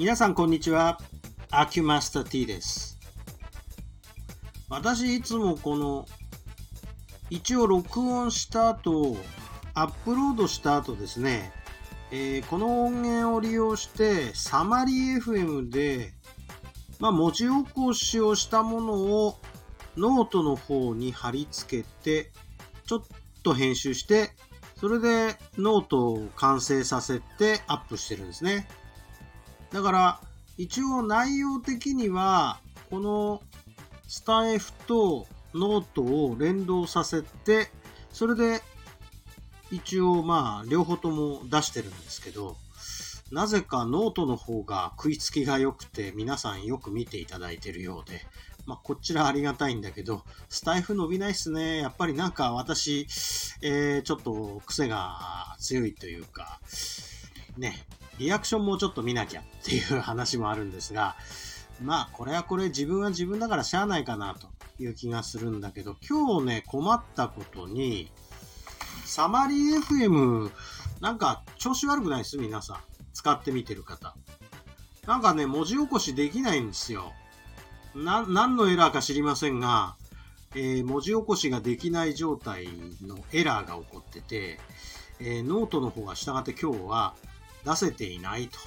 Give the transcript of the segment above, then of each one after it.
皆さんこんにちは。アキュマスター T です。私いつもこの一応録音した後、アップロードした後ですね、えーこの音源を利用してサマリー FM で、まあ、文字起こしをしたものをノートの方に貼り付けて、ちょっと編集して、それでノートを完成させてアップしてるんですね。だから、一応内容的には、このスタエフとノートを連動させて、それで一応まあ両方とも出してるんですけど、なぜかノートの方が食いつきが良くて皆さんよく見ていただいてるようで、まあこちらありがたいんだけど、スタエフ伸びないっすね。やっぱりなんか私、えー、ちょっと癖が強いというか、ね、リアクションもちょっと見なきゃっていう話もあるんですが、まあこれはこれ自分は自分だからしゃあないかなという気がするんだけど、今日ね、困ったことに、サマリー FM、なんか調子悪くないです？皆さん。使ってみてる方。なんかね、文字起こしできないんですよ。な、何のエラーか知りませんが、えー文字起こしができない状態のエラーが起こってて、えーノートの方が従って今日は出せていないと。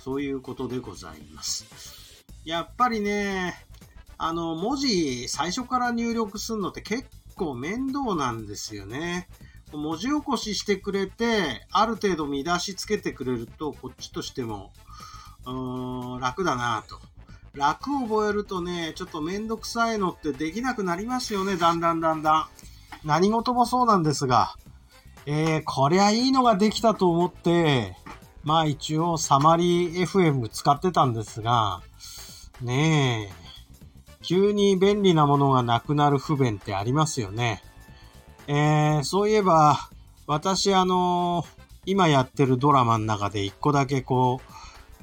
そういうことでございます。やっぱりね、あの、文字最初から入力するのって結構面倒なんですよね。文字起こししてくれて、ある程度見出しつけてくれると、こっちとしても、うー、楽だなと。楽を覚えるとね、ちょっとめんどくさいのってできなくなりますよね、だんだんだんだん。何事もそうなんですが、えー、こりゃいいのができたと思って、まあ一応サマリー FM 使ってたんですが、ねえ、急に便利なものがなくなる不便ってありますよね。えー、そういえば、私あの今やってるドラマの中で一個だけこ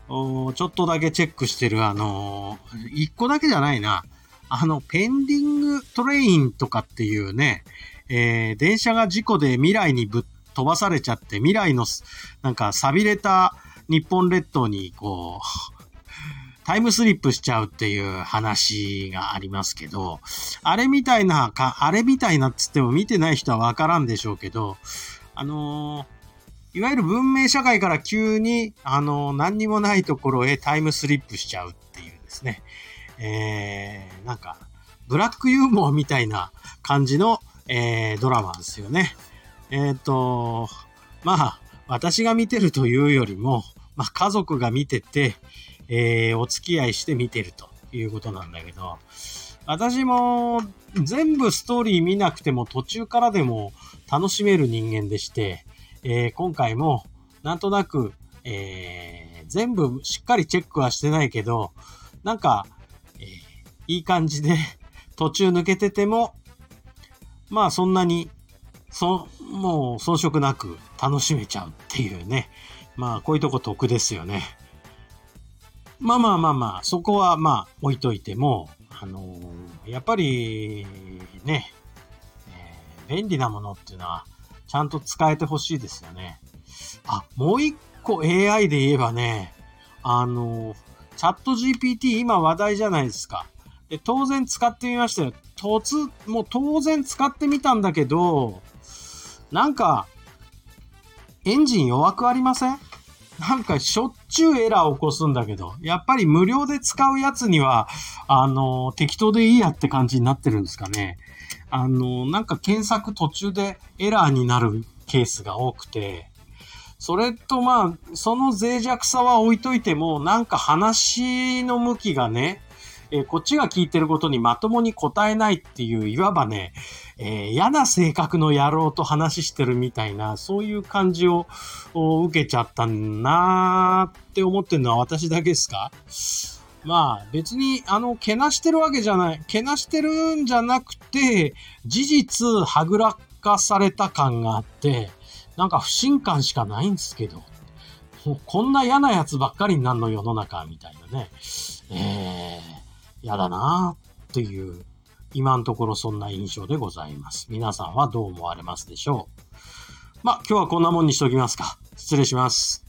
う、ちょっとだけチェックしてるあの一個だけじゃないな。あの、ペンディングトレインとかっていうね、えー電車が事故で未来にぶっ飛ばされちゃって、未来のす、なんか錆びれた日本列島にこう、タイムスリップしちゃうっていう話がありますけど、あれみたいなか、あれみたいなっつっても見てない人はわからんでしょうけど、あのいわゆる文明社会から急に、あの何にもないところへタイムスリップしちゃうっていうですね、えー、なんか、ブラックユーモアみたいな感じの、えードラマですよね。えっ、と、まあ、私が見てるというよりも、まあ、家族が見てて、えーお付き合いして見てるということなんだけど、私も全部ストーリー見なくても途中からでも楽しめる人間でして、えー今回もなんとなく、えー全部しっかりチェックはしてないけど、なんか、えーいい感じで途中抜けてても、まあそんなに、そ、もう遜色なく楽しめちゃうっていうね。まあこういうとこ得ですよね。まあまあまあまあ、そこはまあ置いといても、あのーやっぱりね、えー便利なものっていうのはちゃんと使えてほしいですよね。あ、もう一個 AI で言えばね、あのーチャット GPT 今話題じゃないですか。で、当然使ってみましたよ。突、もう当然使ってみたんだけど、なんか、エンジン弱くありません？なんかしょっちゅうエラー起こすんだけど、やっぱり無料で使うやつには、あの、適当でいいやって感じになってるんですかね。あの、なんか検索途中でエラーになるケースが多くて、それとまあ、その脆弱さは置いといても、なんか話の向きがね、えーこっちが聞いてることにまともに答えないっていう、いわばね、えー嫌な性格の野郎と話してるみたいな、そういう感じを受けちゃったなーって思ってるのは私だけですか？まあ別にあの、けなしてるわけじゃない。けなしてるんじゃなくて、事実はぐらかされた感があって、なんか不信感しかないんですけど、もうこんな嫌なやつばっかりになるの世の中みたいなね。えー、嫌だなぁという、今のところそんな印象でございます。皆さんはどう思われますでしょう？まあ今日はこんなもんにしときますか。失礼します。